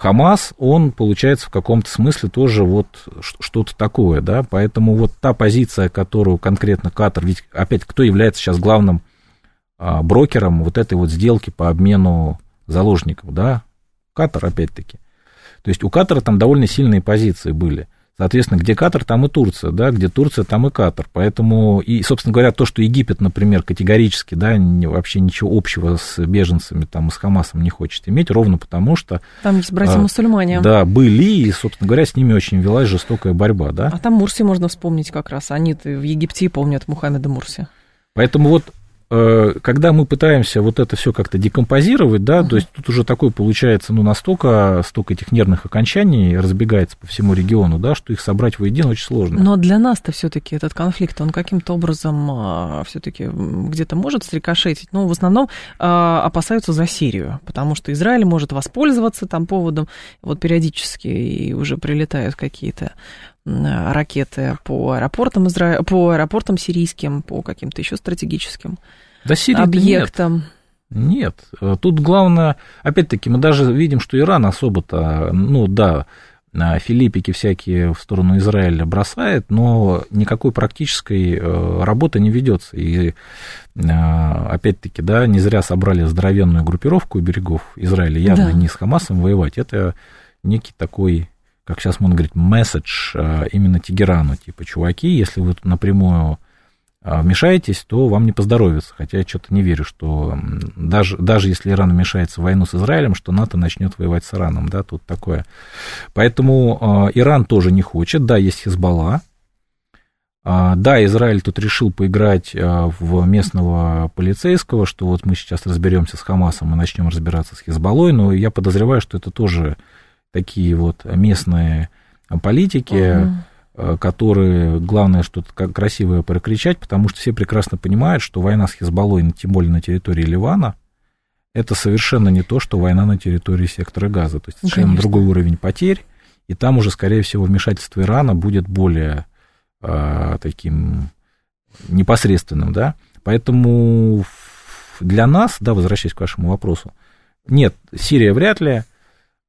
Хамас, он, получается, в каком-то смысле тоже вот что-то такое, да, поэтому вот та позиция, которую конкретно Катар, ведь опять, кто является сейчас главным а, брокером вот этой вот сделки по обмену заложников, да, Катар, опять-таки. То есть у Катара там довольно сильные позиции были – Соответственно, где Катар, там и Турция, да, где Турция, там и Катар. Поэтому, и, собственно говоря, то, что Египет, например, категорически, да, вообще ничего общего с беженцами, там, и с Хамасом не хочет иметь, ровно потому что... Там есть братья-мусульмане. А, да, были, и, собственно говоря, с ними очень велась жестокая борьба, да. А там Мурси можно вспомнить как раз, они в Египте помнят Мухаммеда Мурси. Поэтому вот когда мы пытаемся вот это все как-то декомпозировать, да, uh-huh. то есть тут уже такой получается, ну, настолько, столько этих нервных окончаний разбегается по всему региону, да, что их собрать воедино очень сложно. Но для нас-то все-таки этот конфликт, он каким-то образом а, все-таки где-то может срикошетить, но в основном а, опасаются за Сирию, потому что Израиль может воспользоваться там поводом, вот периодически и уже прилетают какие-то ракеты по аэропортам, Изра... по аэропортам сирийским, по каким-то еще стратегическим да, объектам. Нет. нет. Тут главное, опять-таки, мы даже видим, что Иран особо-то, ну да, филиппики всякие в сторону Израиля бросает, но никакой практической э, работы не ведется. И э, опять-таки, да, не зря собрали здоровенную группировку берегов Израиля, явно да. не с Хамасом воевать. Это некий такой как сейчас можно говорить, месседж а, именно Тегерану, типа, чуваки, если вы напрямую а, вмешаетесь, то вам не поздоровится. Хотя я что-то не верю, что даже, даже если Иран вмешается в войну с Израилем, что НАТО начнет воевать с Ираном, да, тут такое. Поэтому э, Иран тоже не хочет, да, есть Хизбалла, А, да, Израиль тут решил поиграть а, в местного полицейского, что вот мы сейчас разберемся с Хамасом и начнем разбираться с Хизбаллой, но я подозреваю, что это тоже такие вот местные политики, угу. которые, главное, что-то красивое прокричать, потому что все прекрасно понимают, что война с Хизбаллой, тем более на территории Ливана, это совершенно не то, что война на территории сектора газа. То есть совершенно Конечно. другой уровень потерь, и там уже, скорее всего, вмешательство Ирана будет более э, таким непосредственным, да. Поэтому для нас, да, возвращаясь к вашему вопросу, нет, Сирия вряд ли,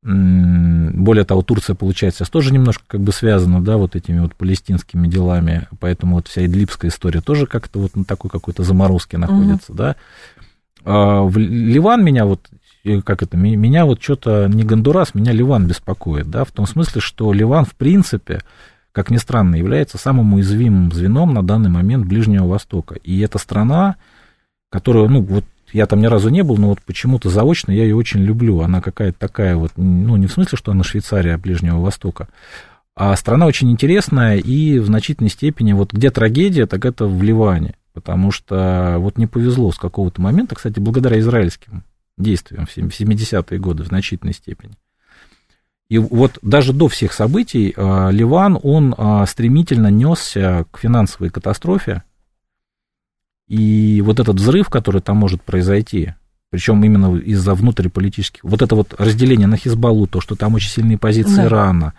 более того, Турция, получается, тоже немножко как бы связана, да, вот этими вот палестинскими делами, поэтому вот вся идлибская история тоже как-то вот на такой какой-то заморозке находится, угу. да. А в Ливан меня вот, э, как это, меня вот что-то не Гондурас, меня Ливан беспокоит, да, в том смысле, что Ливан, в принципе, как ни странно, является самым уязвимым звеном на данный момент Ближнего Востока. И это страна, которая, ну, вот я там ни разу не был, но вот почему-то заочно я ее очень люблю. Она какая-то такая вот, ну, не в смысле, что она Швейцария Ближнего Востока, а страна очень интересная и в значительной степени, вот где трагедия, так это в Ливане. Потому что вот не повезло с какого-то момента, кстати, благодаря израильским действиям в 70-е годы в значительной степени. И вот даже до всех событий а, Ливан, он а, стремительно несся к финансовой катастрофе, и вот этот взрыв, который там может произойти, причем именно из-за внутриполитических, вот это вот разделение на Хизбаллу, то, что там очень сильные позиции да. Ирана,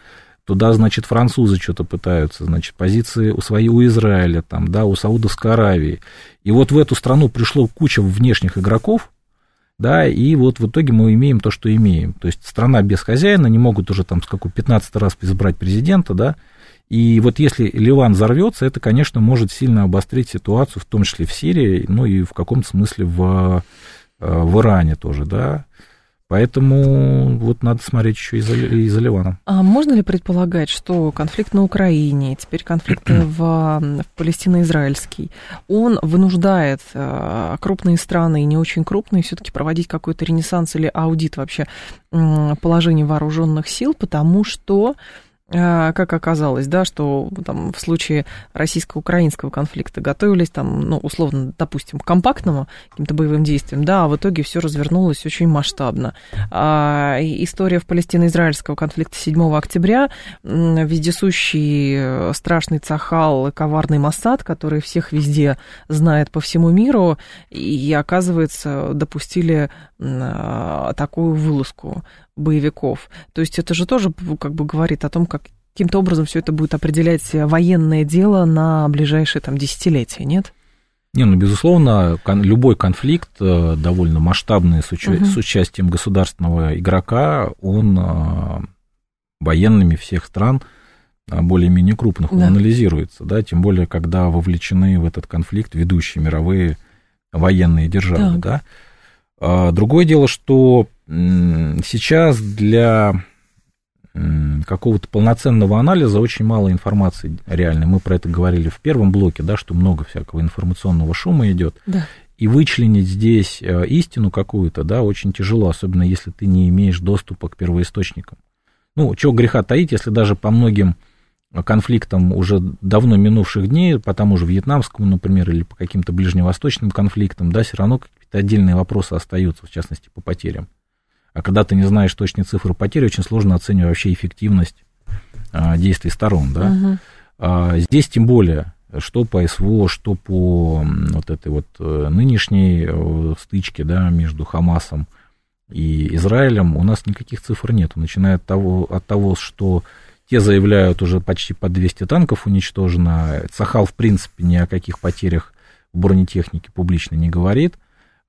туда, значит, французы что-то пытаются, значит, позиции у свои у Израиля, там, да, у Саудовской Аравии. И вот в эту страну пришло куча внешних игроков, да, и вот в итоге мы имеем то, что имеем. То есть страна без хозяина, не могут уже там с какой 15 раз избрать президента, да, и вот если Ливан взорвется, это, конечно, может сильно обострить ситуацию, в том числе в Сирии, ну и в каком-то смысле в, э, в Иране тоже, да. Поэтому вот надо смотреть еще и за, и за Ливаном. А можно ли предполагать, что конфликт на Украине, теперь конфликт в, в Палестино-Израильский, он вынуждает э, крупные страны и не очень крупные все-таки проводить какой-то ренессанс или аудит вообще положения вооруженных сил, потому что как оказалось, да, что там в случае российско-украинского конфликта готовились там, ну, условно, допустим, к компактному каким-то боевым действиям, да, а в итоге все развернулось очень масштабно. А, история в палестино-израильского конфликта 7 октября, вездесущий э, страшный Цахал, коварный Масад, который всех везде знает по всему миру, и, оказывается, допустили а, такую вылазку боевиков. То есть это же тоже как бы говорит о том, как каким-то образом все это будет определять военное дело на ближайшие там десятилетия, нет? Не, ну, безусловно, кон, любой конфликт, э, довольно масштабный, с, уча- угу. с участием государственного игрока, он э, военными всех стран, э, более-менее крупных, да. анализируется, да, тем более, когда вовлечены в этот конфликт ведущие мировые военные державы, так. да. А, другое дело, что сейчас для какого-то полноценного анализа очень мало информации реальной. Мы про это говорили в первом блоке, да, что много всякого информационного шума идет. Да. И вычленить здесь э, истину какую-то, да, очень тяжело, особенно если ты не имеешь доступа к первоисточникам. Ну, чего греха таить, если даже по многим конфликтам уже давно минувших дней, по тому же вьетнамскому, например, или по каким-то ближневосточным конфликтам, да, все равно какие-то отдельные вопросы остаются, в частности, по потерям. А когда ты не знаешь точные цифры потерь, очень сложно оценивать вообще эффективность а, действий сторон, да. Угу. А, здесь тем более, что по СВО, что по вот этой вот э, нынешней э, стычке, да, между Хамасом и Израилем, у нас никаких цифр нет, начиная от того, от того, что те заявляют уже почти по 200 танков уничтожено. Цахал, в принципе, ни о каких потерях в бронетехнике публично не говорит.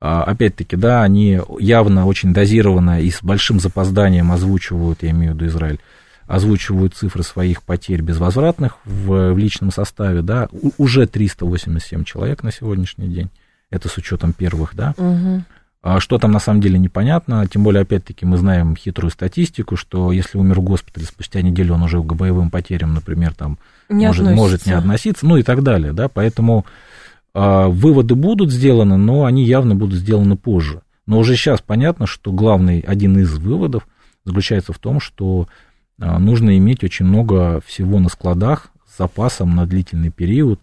А, опять-таки, да, они явно очень дозированно и с большим запозданием озвучивают, я имею в виду Израиль, озвучивают цифры своих потерь безвозвратных в, в личном составе, да, У, уже 387 человек на сегодняшний день, это с учетом первых, да. Угу. А что там на самом деле непонятно, тем более, опять-таки, мы знаем хитрую статистику, что если умер в госпитале спустя неделю, он уже к боевым потерям, например, там не может, может не относиться, ну и так далее, да, поэтому выводы будут сделаны, но они явно будут сделаны позже. Но уже сейчас понятно, что главный, один из выводов заключается в том, что а, нужно иметь очень много всего на складах, с запасом на длительный период.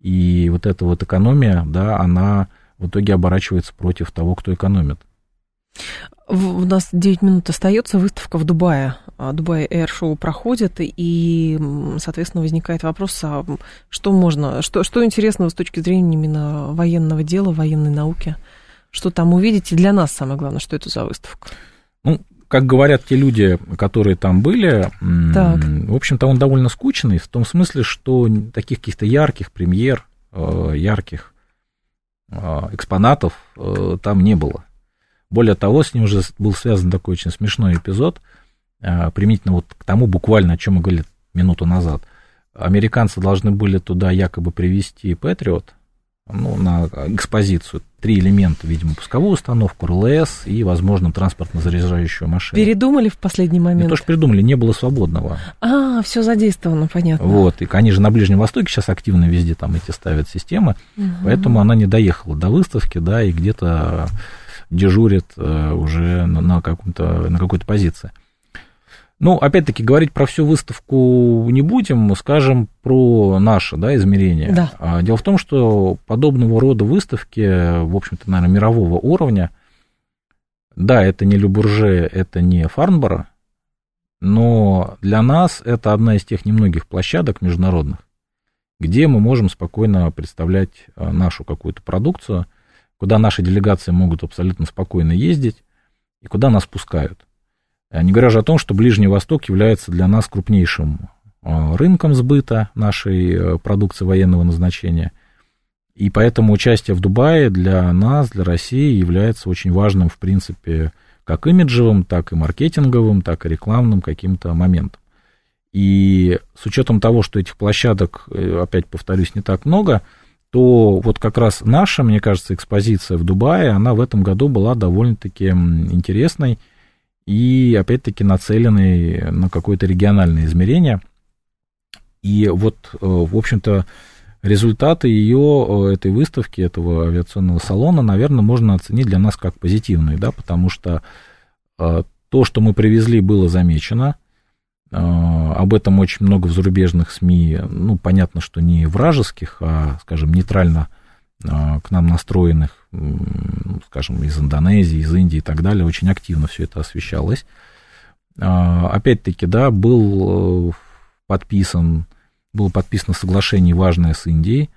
И вот эта вот экономия, да, она в итоге оборачивается против того, кто экономит. У нас 9 минут остается, выставка в Дубае. А, Дубай Air Show проходит, и, соответственно, возникает вопрос, а что можно, что, что интересного с точки зрения именно военного дела, военной науки? Что там увидеть? И для нас самое главное, что это за выставка? Ну, как говорят те люди, которые там были, так. в общем-то, он довольно скучный, в том смысле, что таких каких-то ярких премьер, э, ярких э, экспонатов э, там не было. Более того, с ним уже был связан такой очень смешной эпизод, а, применительно вот к тому буквально, о чем мы говорили минуту назад. Американцы должны были туда якобы привезти Патриот, ну, на экспозицию. Три элемента, видимо, пусковую установку, РЛС и, возможно, транспортно-заряжающую машину. Передумали в последний момент? Не то, что передумали, не было свободного. А, все задействовано, понятно. Вот, и они же на Ближнем Востоке сейчас активно везде там эти ставят системы, угу. поэтому она не доехала до выставки, да, и где-то дежурит э, уже на, на, каком-то, на какой-то позиции. Ну, опять-таки, говорить про всю выставку не будем, скажем про наше да, измерение. Да. А, дело в том, что подобного рода выставки, в общем-то, наверное, мирового уровня, да, это не Любурже, это не Фарнбора, но для нас это одна из тех немногих площадок международных, где мы можем спокойно представлять э, нашу какую-то продукцию, куда наши делегации могут абсолютно спокойно ездить и куда нас пускают. Э, не говоря же о том, что Ближний Восток является для нас крупнейшим э, рынком сбыта нашей э, продукции военного назначения. И поэтому участие в Дубае для нас, для России является очень важным, в принципе, как имиджевым, так и маркетинговым, так и рекламным каким-то моментом. И с учетом того, что этих площадок, опять повторюсь, не так много, то вот как раз наша, мне кажется, экспозиция в Дубае, она в этом году была довольно-таки интересной и, опять-таки, нацеленный на какое-то региональное измерение. И вот, э, в общем-то, результаты ее, э, этой выставки, этого авиационного салона, наверное, можно оценить для нас как позитивные, да, потому что э, то, что мы привезли, было замечено. Об этом очень много в зарубежных СМИ, ну, понятно, что не вражеских, а, скажем, нейтрально к нам настроенных скажем, из Индонезии, из Индии и так далее, очень активно все это освещалось. А, опять-таки, да, был э, подписан, было подписано соглашение важное с Индией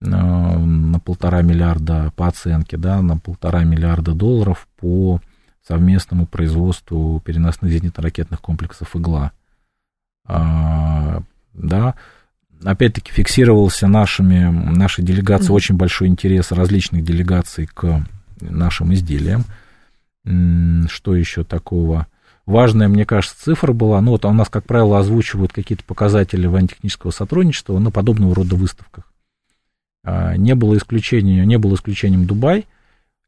э, на полтора миллиарда по оценке, да, на полтора миллиарда долларов по совместному производству переносных зенитно-ракетных комплексов «Игла». А, да, опять-таки фиксировался нашими, нашей делегацией mm-hmm. очень большой интерес различных делегаций к нашим изделиям. Что еще такого? Важная, мне кажется, цифра была, ну вот у нас, как правило, озвучивают какие-то показатели военно-технического сотрудничества на подобного рода выставках. А, не было исключения, не было исключением Дубай,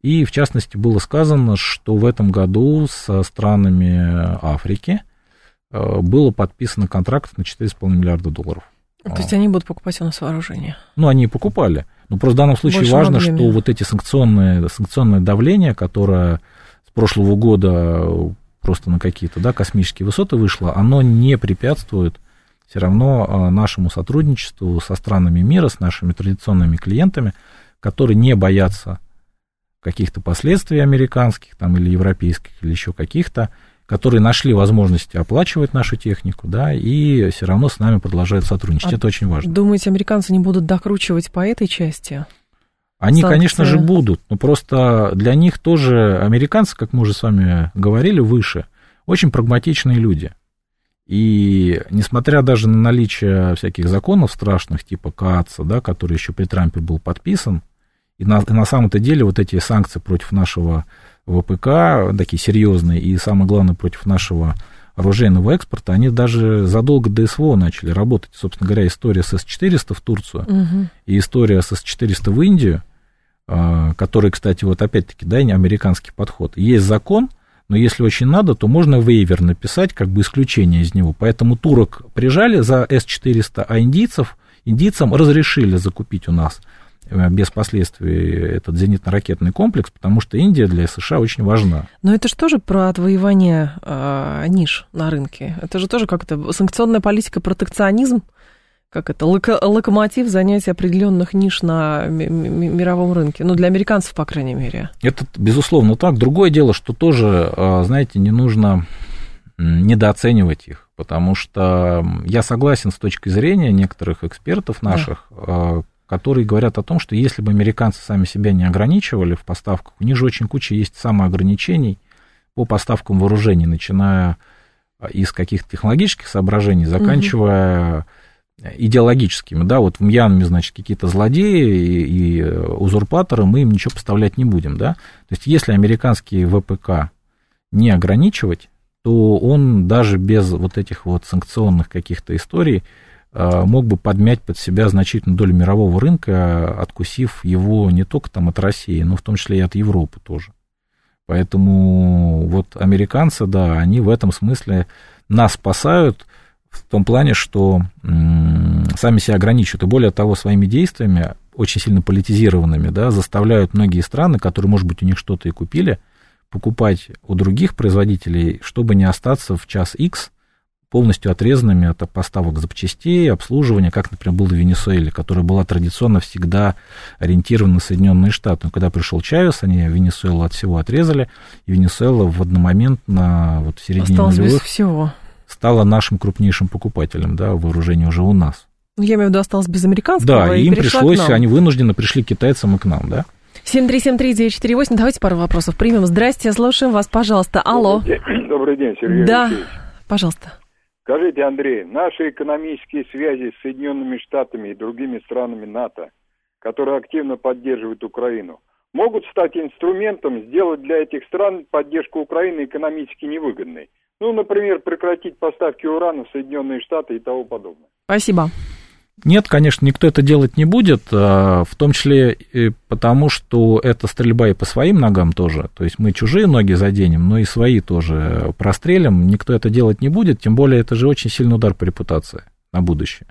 и в частности было сказано, что в этом году со странами Африки было подписано контракт на 4,5 миллиарда долларов. То есть они будут покупать у нас вооружение? Ну, они и покупали. Но просто в данном случае Больше важно, что вот эти санкционные, санкционное давление, которое с прошлого года просто на какие-то да, космические высоты вышло, оно не препятствует все равно а, нашему сотрудничеству со странами мира, с нашими традиционными клиентами, которые не боятся каких-то последствий американских там, или европейских, или еще каких-то, которые нашли возможности оплачивать нашу технику, да, и все равно с нами продолжают сотрудничать. А Это очень важно. Думаете, американцы не будут докручивать по этой части? Они, Санкции. конечно же, будут, но просто для них тоже американцы, как мы уже с вами говорили выше, очень прагматичные люди. И несмотря даже на наличие всяких законов страшных, типа КАЦа, да, который еще при Трампе был подписан, и на, и на самом-то деле вот эти санкции против нашего ВПК, такие серьезные, и самое главное, против нашего оружейного экспорта, они даже задолго до СВО начали работать. Собственно говоря, история с С-400 в Турцию угу. и история с С-400 в Индию, а, который, кстати, вот опять-таки, да, американский подход. Есть закон, но если очень надо, то можно вейвер написать, как бы исключение из него. Поэтому турок прижали за С-400, а индийцев, индийцам разрешили закупить у нас без последствий этот зенитно-ракетный комплекс, потому что Индия для США очень важна. Но это же тоже про отвоевание э, ниш на рынке. Это же тоже как-то санкционная политика, протекционизм, как это, локо- локомотив занятия определенных ниш на мировом рынке. Ну, для американцев, по крайней мере. Это, безусловно, так. Другое дело, что тоже, а, знаете, не нужно недооценивать их, потому что я согласен с точки зрения некоторых экспертов наших, да. Которые говорят о том, что если бы американцы сами себя не ограничивали в поставках, у них же очень куча есть самоограничений по поставкам вооружений, начиная из каких-то технологических соображений, заканчивая угу идеологическими, да, вот в Мьянме, значит, какие-то злодеи и, и узурпаторы, мы им ничего поставлять не будем, да. То есть, если американский ВПК не ограничивать, то он даже без вот этих вот санкционных каких-то историй а, мог бы подмять под себя значительную долю мирового рынка, откусив его не только там от России, но в том числе и от Европы тоже. Поэтому вот американцы, да, они в этом смысле нас спасают, в том плане, что сами себя ограничивают, и более того, своими действиями, очень сильно политизированными, да, заставляют многие страны, которые, может быть, у них что-то и купили, покупать у других производителей, чтобы не остаться в час X полностью отрезанными от поставок запчастей, обслуживания, как, например, было в Венесуэле, которая была традиционно всегда ориентирована на Соединенные Штаты. Но когда пришел Чавес, они Венесуэлу от всего отрезали, и Венесуэла в одномоментно, вот в середине Осталось нулевых, без всего стала нашим крупнейшим покупателем, да, вооружения уже у нас. Ну, я имею в виду, осталось без американского. Да, и им пришлось, они вынуждены пришли к китайцам и к нам, да. 7373948, давайте пару вопросов примем. Здрасте, слушаем вас, пожалуйста. Алло. Добрый день, Добрый день Сергей Да, Алексеевич. пожалуйста. Скажите, Андрей, наши экономические связи с Соединенными Штатами и другими странами НАТО, которые активно поддерживают Украину, могут стать инструментом сделать для этих стран поддержку Украины экономически невыгодной? Ну, например, прекратить поставки урана в Соединенные Штаты и того подобное. Спасибо. Нет, конечно, никто это делать не будет, а, в том числе и потому, что это стрельба и по своим ногам тоже. То есть мы чужие ноги заденем, но и свои тоже прострелим. Никто это делать не будет, тем более это же очень сильный удар по репутации на будущее.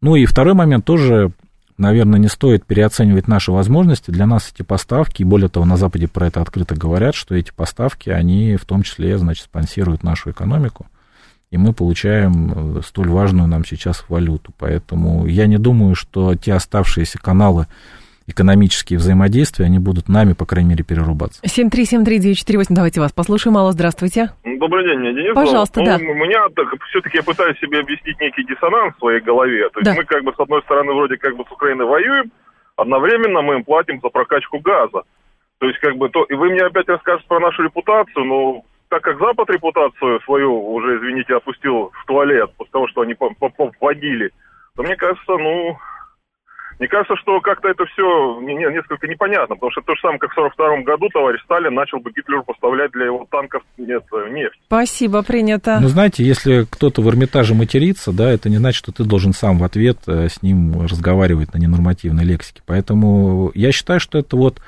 Ну и второй момент тоже наверное, не стоит переоценивать наши возможности. Для нас эти поставки, и более того, на Западе про это открыто говорят, что эти поставки, они в том числе, значит, спонсируют нашу экономику, и мы получаем э, столь важную нам сейчас валюту. Поэтому я не думаю, что те оставшиеся каналы экономические взаимодействия, они будут нами, по крайней мере, перерубаться. 7373948, давайте вас послушаем. Алло, здравствуйте. Добрый день, меня Денис. Пожалуйста, ну, да. У меня так, все-таки я пытаюсь себе объяснить некий диссонанс в своей голове. То есть да. мы как бы с одной стороны вроде как бы с Украиной воюем, одновременно мы им платим за прокачку газа. То есть как бы то... И вы мне опять расскажете про нашу репутацию, но так как Запад репутацию свою уже, извините, опустил в туалет после того, что они вводили, то мне кажется, ну, мне кажется, что как-то это все несколько непонятно, потому что то же самое, как в 1942 году товарищ Сталин начал бы Гитлеру поставлять для его танков нет, нефть. Спасибо, принято. Ну, знаете, если кто-то в Эрмитаже матерится, да, это не значит, что ты должен сам в ответ э, с ним разговаривать на ненормативной лексике. Поэтому я считаю, что это вот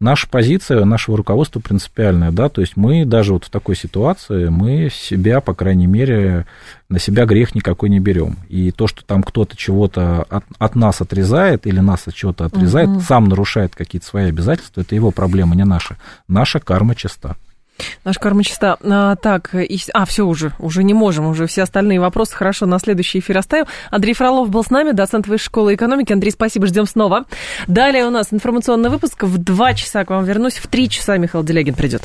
наша позиция, нашего руководства принципиальная, да, то есть мы даже вот в такой ситуации, мы себя, по крайней мере, на себя грех никакой не берем. И то, что там кто-то чего-то от, от нас отрезает или нас от чего-то отрезает, угу. сам нарушает какие-то свои обязательства, это его проблема, не наша. Наша карма чиста. Наша карма чиста. А, так, и, а, все уже, уже не можем, уже все остальные вопросы хорошо на следующий эфир оставим. Андрей Фролов был с нами, доцент Высшей школы экономики. Андрей, спасибо, ждем снова. Далее у нас информационный выпуск. В два часа к вам вернусь, в три часа Михаил Делягин придет.